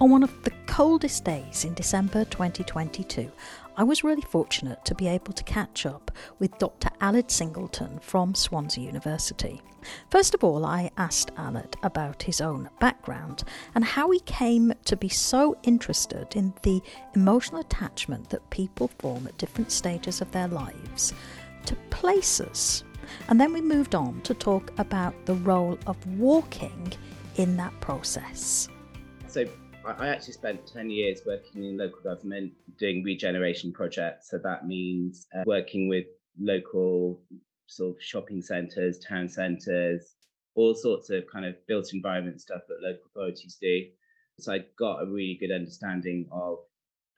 On one of the coldest days in December 2022, I was really fortunate to be able to catch up with Dr. Aled Singleton from Swansea University. First of all, I asked Aled about his own background and how he came to be so interested in the emotional attachment that people form at different stages of their lives to places. And then we moved on to talk about the role of walking in that process. So I actually spent 10 years working in local government doing regeneration projects. So that means uh, working with local sort of shopping centres, town centres, all sorts of kind of built environment stuff that local authorities do. So I got a really good understanding of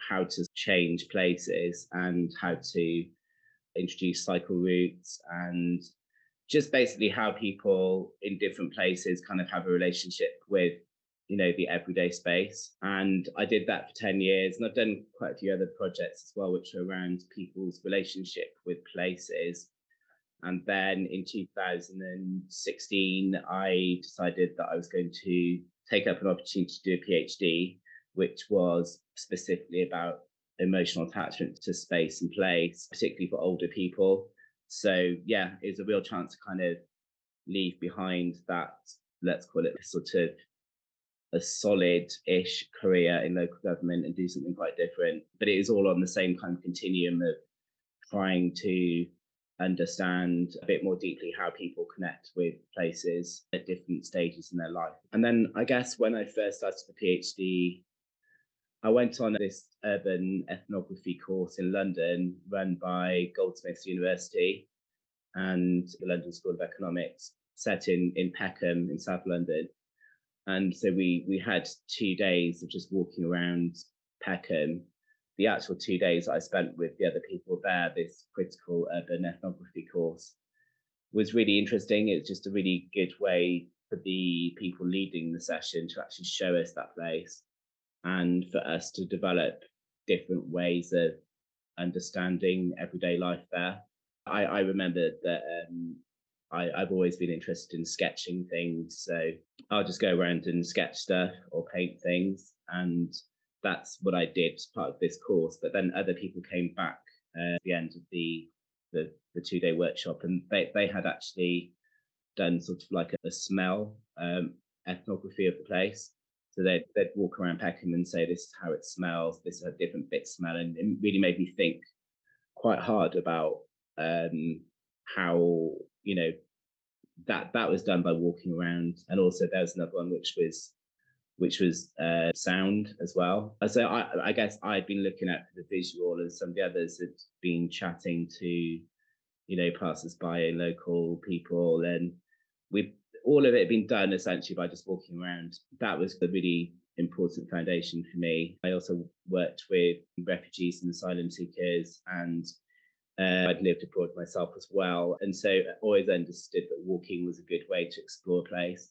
how to change places and how to introduce cycle routes and just basically how people in different places kind of have a relationship with you know the everyday space. And i did that for 10 years and i've done quite a few other projects as well which are around people's relationship with places. And then in 2016 i decided that i was going to take up an opportunity to do a phd which was specifically about emotional attachment to space and place particularly for older people. So yeah it's a real chance to kind of leave behind that let's call it sort of a solid-ish career in local government and do something quite different. But it is all on the same kind of continuum of trying to understand a bit more deeply how people connect with places at different stages in their life. And then I guess when I first started the PhD, I went on this urban ethnography course in London run by Goldsmiths University and the London School of Economics, set in, in Peckham in South London. And so we we had two days of just walking around Peckham. The actual two days I spent with the other people there, this critical urban ethnography course, was really interesting. It's just a really good way for the people leading the session to actually show us that place and for us to develop different ways of understanding everyday life there. I, I remember that um, I, I've always been interested in sketching things. So I'll just go around and sketch stuff or paint things. And that's what I did as part of this course. But then other people came back uh, at the end of the the, the two day workshop and they, they had actually done sort of like a, a smell um, ethnography of the place. So they'd, they'd walk around Peckham and say, this is how it smells, this is how different bits smell. And it really made me think quite hard about um, how you know that that was done by walking around and also there was another one which was which was uh, sound as well. So I, I guess i'd been looking at the visual and some of the others had been chatting to you know passers-by and local people and with all of it had been done essentially by just walking around. That was the really important foundation for me. I also worked with refugees and asylum seekers and uh, I'd lived abroad myself as well. And so I always understood that walking was a good way to explore place.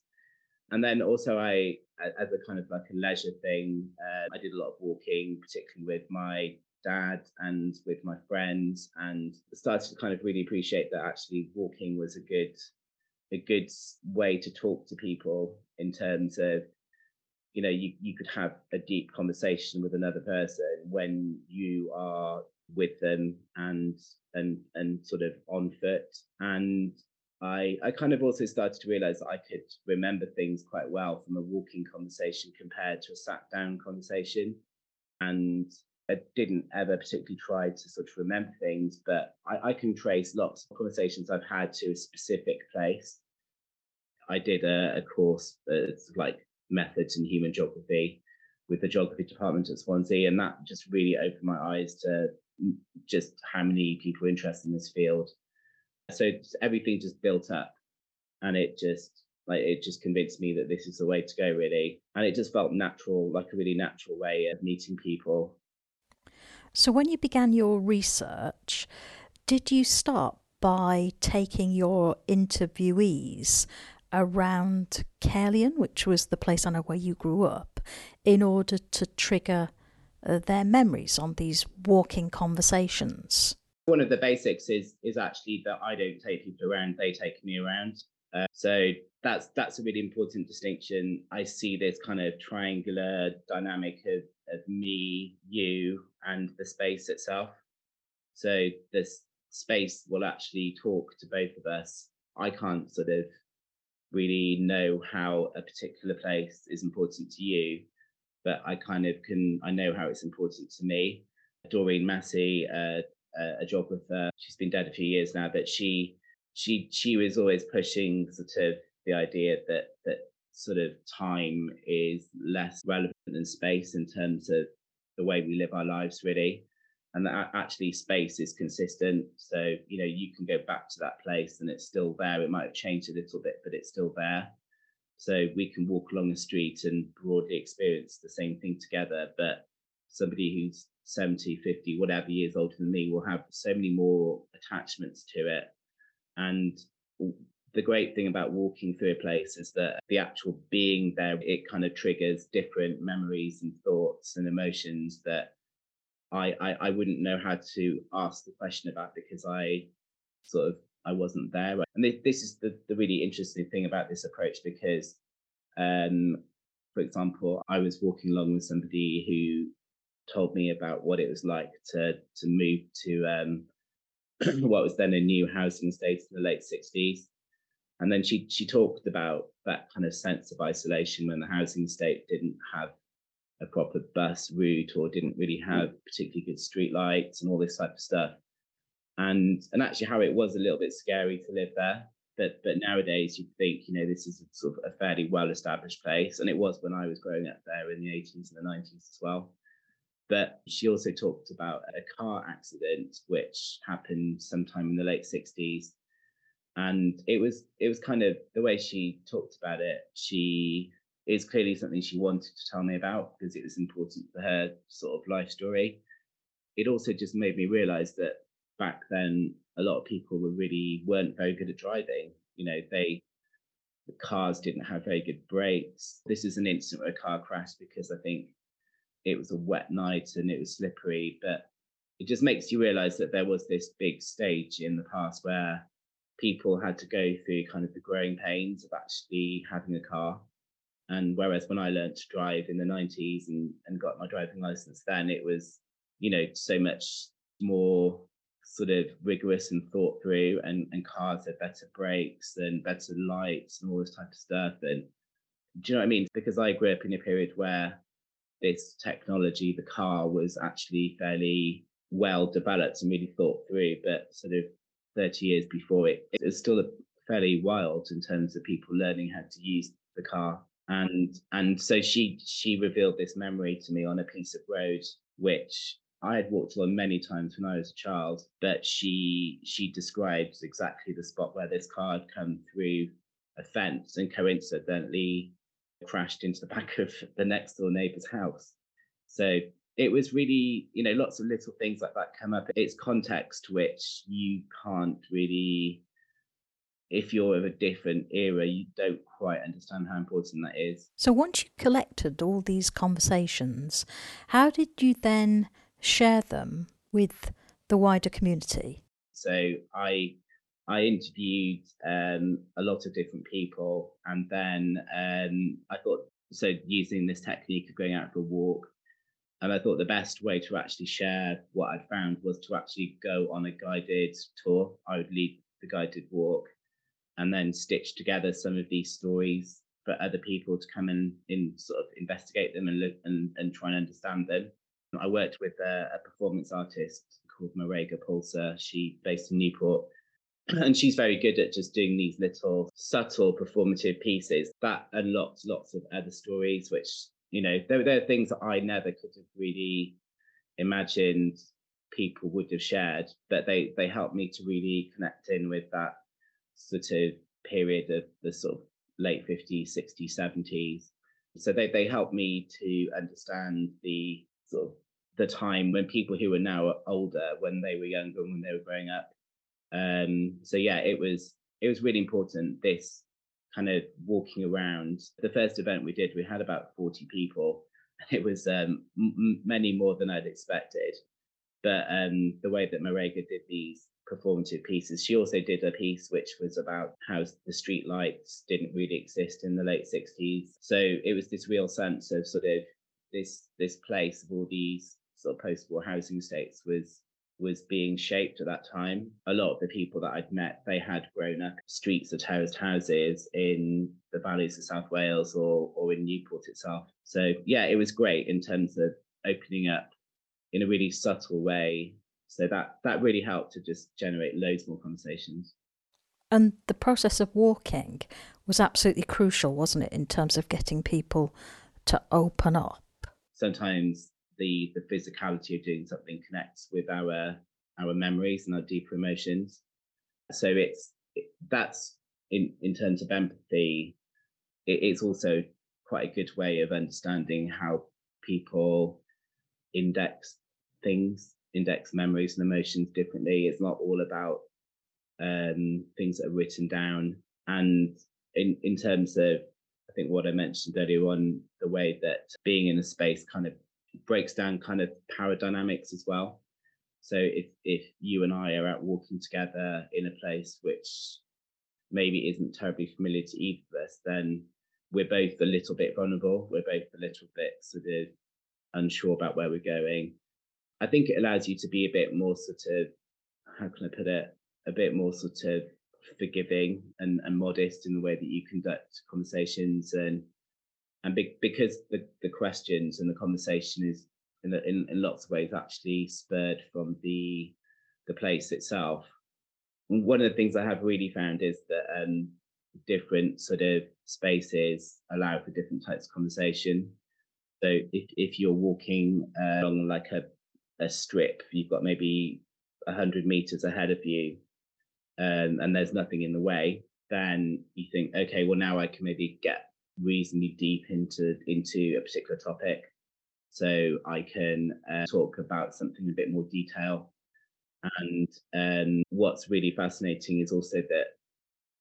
And then also, I, as a kind of like a leisure thing, uh, I did a lot of walking, particularly with my dad and with my friends, and started to kind of really appreciate that actually walking was a good, a good way to talk to people in terms of, you know, you, you could have a deep conversation with another person when you are with them and and and sort of on foot and I, I kind of also started to realize that I could remember things quite well from a walking conversation compared to a sat down conversation. And I didn't ever particularly try to sort of remember things, but I, I can trace lots of conversations I've had to a specific place. I did a, a course, uh, like methods in human geography with the geography department at Swansea, and that just really opened my eyes to just how many people are interested in this field. So everything just built up, and it just like it just convinced me that this is the way to go, really. And it just felt natural, like a really natural way of meeting people. So when you began your research, did you start by taking your interviewees around Caerleon, which was the place I know where you grew up, in order to trigger their memories on these walking conversations. One of the basics is is actually that I don't take people around; they take me around. Uh, so that's that's a really important distinction. I see this kind of triangular dynamic of, of me, you, and the space itself. So this space will actually talk to both of us. I can't sort of really know how a particular place is important to you, but I kind of can, I know how it's important to me. Doreen Massey, uh, a geographer, she's been dead a few years now, but she, she, she was always pushing sort of the idea that, that sort of time is less relevant than space in terms of the way we live our lives, really and that actually space is consistent. So, you know, you can go back to that place and it's still there. It might have changed a little bit, but it's still there. So we can walk along the street and broadly experience the same thing together. But somebody who's 70, 50, whatever years older than me will have so many more attachments to it. And the great thing about walking through a place is that the actual being there, it kind of triggers different memories and thoughts and emotions that I, I, I wouldn't know how to ask the question about because I sort of I wasn't there. And this, is the, the really interesting thing about this approach because, um, for example, I was walking along with somebody who told me about what it was like to to move to um, what was then a new housing estate in the late 60s. And then she she talked about that kind of sense of isolation when the housing estate didn't have a proper bus route or didn't really mm. have particularly good street lights and all this type of stuff. And and actually how it was a little bit scary to live there. But but nowadays you think, you know, this is a sort of a fairly well established place. And it was when I was growing up there in the 80s and the 90s as well. But she also talked about a car accident which happened sometime in the late 60s. And it was it was kind of the way she talked about it, she is clearly something she wanted to tell me about because it was important for her sort of life story. It also just made me realize that back then a lot of people were really weren't very good at driving. You know, they the cars didn't have very good brakes. This is an incident where a car crashed because I think it was a wet night and it was slippery, but it just makes you realize that there was this big stage in the past where people had to go through kind of the growing pains of actually having a car and whereas when I learned to drive in the 90s and, and got my driving license, then it was, you know, so much more sort of rigorous and thought through and, and cars had better brakes and better lights and all this type of stuff. And do you know what I mean? Because I grew up in a period where this technology, the car was actually fairly well developed and really thought through, but sort of 30 years before it, it was still fairly wild in terms of people learning how to use the car and and so she she revealed this memory to me on a piece of road which I had walked along many times when I was a child, but she she describes exactly the spot where this car had come through a fence and coincidentally crashed into the back of the next door neighbor's house. So it was really, you know, lots of little things like that come up. It's context which you can't really if you're of a different era, you don't quite understand how important that is. So, once you collected all these conversations, how did you then share them with the wider community? So, I I interviewed um, a lot of different people, and then um, I thought so using this technique of going out for a walk. And I thought the best way to actually share what I'd found was to actually go on a guided tour. I would lead the guided walk and then stitch together some of these stories for other people to come and in sort of investigate them and look and, and try and understand them. Um, I worked with a, a performance artist called Marega Palser. She based in Newport. And she's very good at just doing these little subtle performative pieces that unlocked lots of other stories, which, you know, there, there are things that I never could have really imagined people would have shared, but they they helped me to really connect in with that sort of period of the sort of late 50s, 60s, 70s. So they, they helped me to understand the sort of the time when people who are now older, when they were younger, when they were growing up. Um, so yeah, it was it was really important. This kind of walking around. The first event we did, we had about 40 people. It was um, m- many more than I'd expected. But um, the way that Marega did these performative pieces. She also did a piece which was about how the street lights didn't really exist in the late 60s. So it was this real sense of sort of this this place of all these sort of post-war housing estates was was being shaped at that time. A lot of the people that I'd met, they had grown up streets of terraced houses in the valleys of South Wales or or in Newport itself. So yeah, it was great in terms of opening up in a really subtle way. So that that really helped to just generate loads more conversations. And the process of walking was absolutely crucial, wasn't it, in terms of getting people to open up? Sometimes the the physicality of doing something connects with our our memories and our deeper emotions. So it's that's in in terms of empathy. It, it's also quite a good way of understanding how people index things, index memories and emotions differently. It's not all about um, things that are written down. And in in terms of I think what I mentioned earlier on, the way that being in a space kind of breaks down kind of power dynamics as well. So if if you and I are out walking together in a place which maybe isn't terribly familiar to either of us, then we're both a little bit vulnerable. We're both a little bit sort of unsure about where we're going. I think it allows you to be a bit more sort of how can I put it? A bit more sort of forgiving and, and modest in the way that you conduct conversations and and be, because the, the questions and the conversation is in, the, in, in lots of ways actually spurred from the the place itself. One of the things I have really found is that um, different sort of spaces allow for different types of conversation. So if, if you're walking uh, along like a, a strip, you've got maybe 100 meters ahead of you um, and there's nothing in the way, then you think, okay, well, now I can maybe get reasonably deep into into a particular topic. So i can uh, talk about something in a bit more detail. And um, what's really fascinating is also that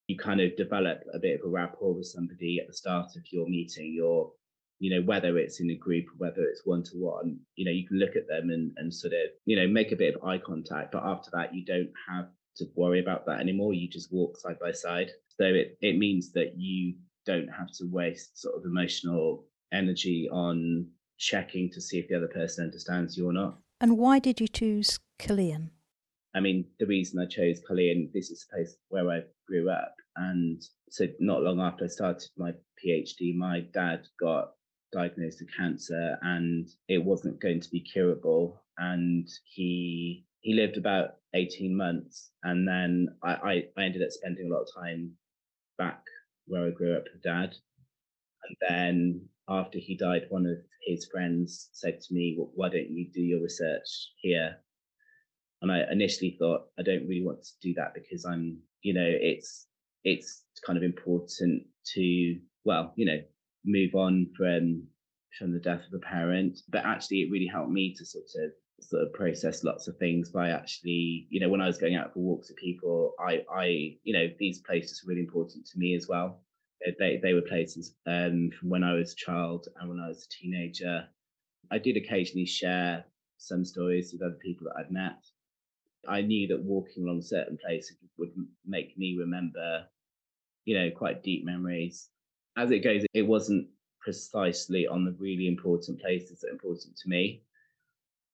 you kind of develop a bit of a rapport with somebody at the start of your meeting you're you know whether it's in a group or whether it's one to one you know you can look at them and, and sort of you know make a bit of eye contact but after that you don't have to worry about that anymore you just walk side by side. So it, it means that you don't have to waste sort of emotional energy on checking to see if the other person understands you or not. And why did you choose Caerleon? I mean, the reason I chose Caerleon, this is a place where I grew up. And so, not long after I started my PhD, my dad got diagnosed with cancer and it wasn't going to be curable. And he he lived about 18 months. And then I, I, I ended up spending a lot of time back where I grew up with dad. And mm-hmm. then after he died, one of his friends said to me, well, Why don't you do your research here? And I initially thought, I don't really want to do that because I'm, you know, it's it's kind of important to, well, you know, move on from from the death of a parent. But actually it really helped me to sort of sort of process lots of things by actually, you know, when I was going out for walks with people, I, I, you know, these places are really important to me as well. They, they were places um, from when I was a child and when I was a teenager. I did occasionally share some stories with other people that I'd met. I knew that walking along certain places would make me remember, you know, quite deep memories. As it goes, it wasn't precisely on the really important places that important to me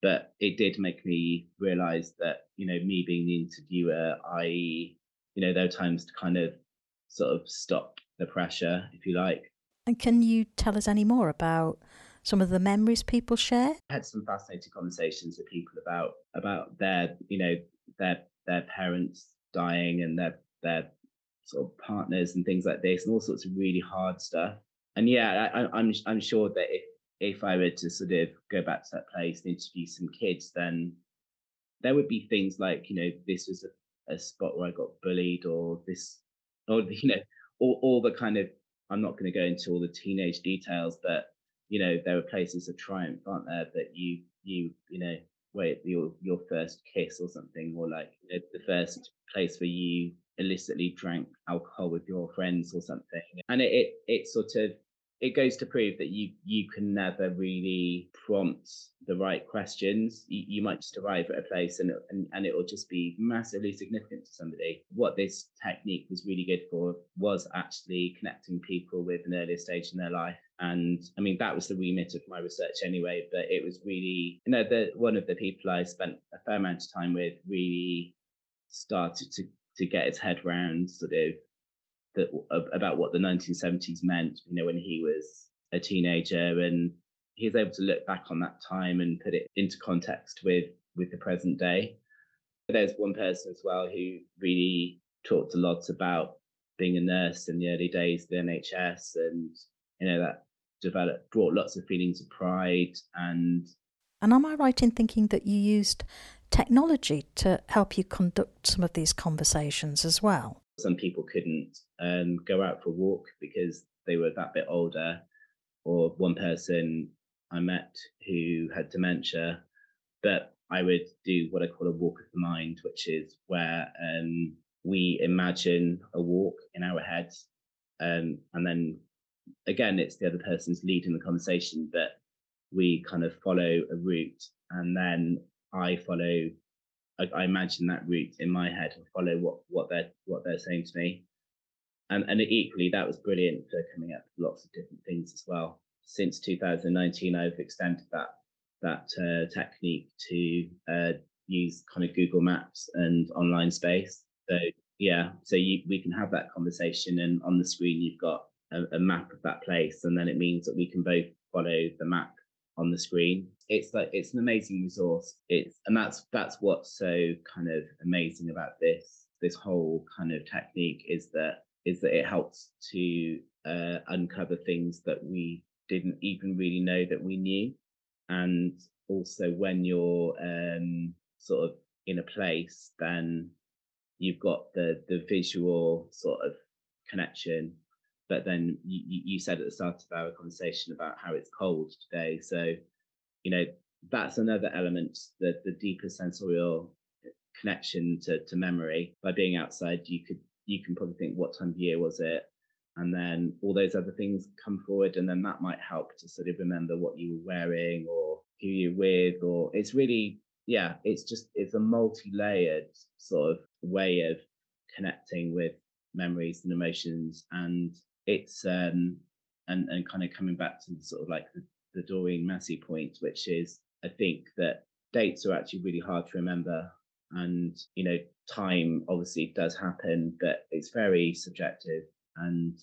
but it did make me realize that you know me being the interviewer i you know there are times to kind of sort of stop the pressure if you like. And can you tell us any more about some of the memories people share? I had some fascinating conversations with people about about their you know their their parents dying and their their sort of partners and things like this and all sorts of really hard stuff. And yeah I, i'm i'm sure that if if I were to sort of go back to that place and interview some kids, then there would be things like, you know, this was a, a spot where I got bullied, or this, or you know, all, all the kind of. I'm not going to go into all the teenage details, but you know, there were places of triumph, aren't there, that you you you know, wait your your first kiss or something, or like you know, the first place where you illicitly drank alcohol with your friends or something, and it it, it sort of it goes to prove that you you can never really prompt the right questions. You, you might just arrive at a place and, and and it will just be massively significant to somebody. What this technique was really good for was actually connecting people with an earlier stage in their life. And I mean that was the remit of my research anyway. But it was really you know the one of the people I spent a fair amount of time with really started to to get his head around sort of that about what the 1970s meant. You know, when he was a teenager, and he was able to look back on that time and put it into context with with the present day. There's one person as well who really talked a lot about being a nurse in the early days of the NHS, and you know that developed brought lots of feelings of pride and. And am I right in thinking that you used technology to help you conduct some of these conversations as well? Some people couldn't um, go out for a walk because they were that bit older, or one person I met who had dementia. But I would do what I call a walk of the mind, which is where um, we imagine a walk in our heads. Um, and then again, it's the other person's leading the conversation, but we kind of follow a route and then I follow I, I imagine that route in my head and follow what what they're what they're saying to me. And and equally that was brilliant for coming up with lots of different things as well. Since 2019, I've extended that that uh, technique to uh, use kind of Google Maps and online space. So yeah, so you, we can have that conversation, and on the screen you've got a, a map of that place, and then it means that we can both follow the map on the screen. It's like it's an amazing resource. It's and that's that's what's so kind of amazing about this this whole kind of technique is that is that it helps to uh, uncover things that we didn't even really know that we knew, and also when you're um, sort of in a place, then you've got the the visual sort of connection but then you, you said at the start of our conversation about how it's cold today. So, you know, that's another element, the, the deeper sensorial connection to, to memory. By being outside, you could you can probably think what time of year was it? And then all those other things come forward, and then that might help to sort of remember what you were wearing or who you're with, or it's really, yeah, it's just it's a multi-layered sort of way of connecting with memories and emotions and it's um, and and kind of coming back to the sort of like the, the Doreen Massey point, which is I think that dates are actually really hard to remember, and you know time obviously does happen, but it's very subjective. And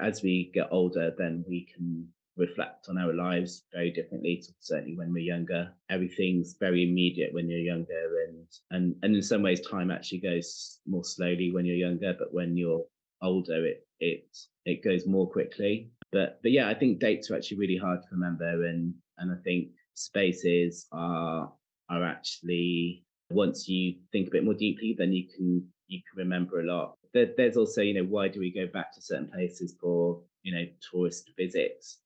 as we get older, then we can reflect on our lives very differently to certainly when we're younger everything's very immediate when you're younger and and and in some ways time actually goes more slowly when you're younger but when you're older it it it goes more quickly. But but yeah, I think dates are actually really hard to remember, and and I think spaces are are actually once you think a bit more deeply, then you can you can remember a lot. There, there's also you know why do we go back to certain places for you know tourist visits?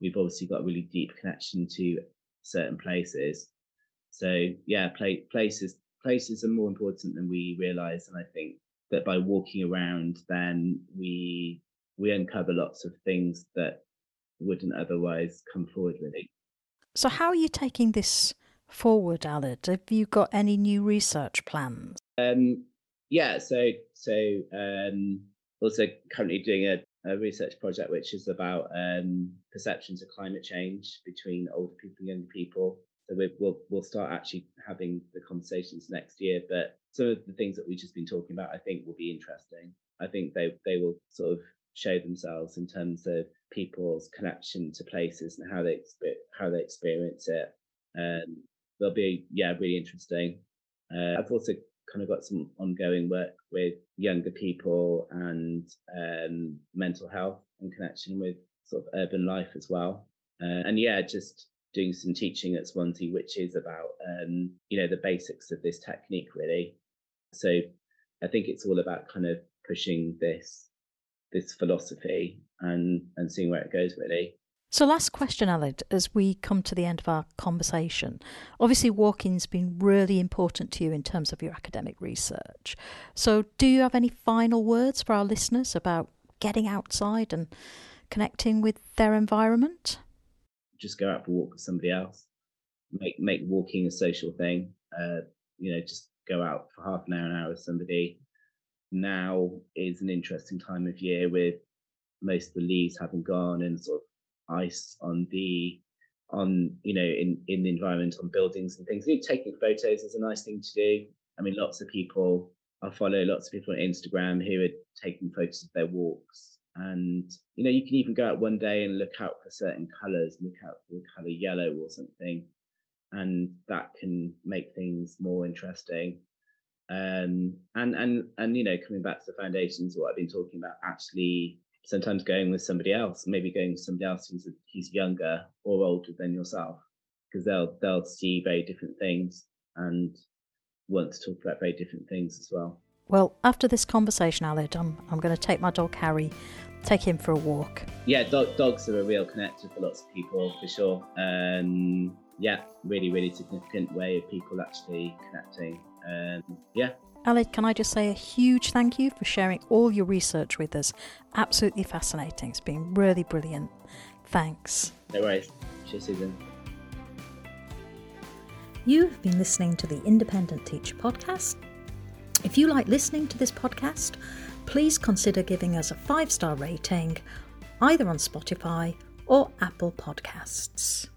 We've obviously got a really deep connection to certain places. So yeah, places places are more important than we realize, and I think that by walking around, then we we uncover lots of things that wouldn't otherwise come forward really. So how are you taking this forward, Aled? Have you got any new research plans? Um, yeah, so so um, also currently doing a, a, research project which is about um, perceptions of climate change between older people and younger people. So we, will we'll start actually having the conversations next year. But some of the things that we've just been talking about, I think, will be interesting. I think they they will sort of show themselves in terms of people's connection to places and how they how they experience it. Um, they'll be yeah really interesting. Uh, I've also kind of got some ongoing work with younger people and um, mental health and connection with sort of urban life as well. Uh, and yeah, just doing some teaching at Swansea, which is about um, you know the basics of this technique really. So I think it's all about kind of pushing this this philosophy and and seeing where it goes really. So, last question, Aled, as we come to the end of our conversation. Obviously, walking's been really important to you in terms of your academic research. So, do you have any final words for our listeners about getting outside and connecting with their environment? Just go out for a walk with somebody else. Make make walking a social thing. Uh, you know, just go out for half an hour, an hour with somebody. Now is an interesting time of year with most of the leaves having gone and sort of ice on the on you know in in the environment on buildings and things. taking photos is a nice thing to do. I mean, lots of people I follow lots of people on Instagram who are taking photos of their walks. And you know, you can even go out one day and look out for certain colours, look out for the colour yellow or something, and that can make things more interesting. Um, and and and you know, coming back to the foundations, what I've been talking about, actually sometimes going with somebody else, maybe going with somebody else who's who's younger or older than yourself, because they'll they'll see very different things and want to talk about very different things as well. Well, after this conversation, Aled, I'm I'm going to take my dog Harry, take him for a walk. Yeah, dog, dogs are a real connector for lots of people for sure. Um, yeah, really, really significant way of people actually connecting. Um, yeah, Aled, can I just say a huge thank you for sharing all your research with us? Absolutely fascinating. It's been really brilliant. Thanks. No worries. Cheers, Susan. You have been listening to the Independent Teacher Podcast. If you like listening to this podcast, please consider giving us a five star rating either on Spotify or Apple Podcasts.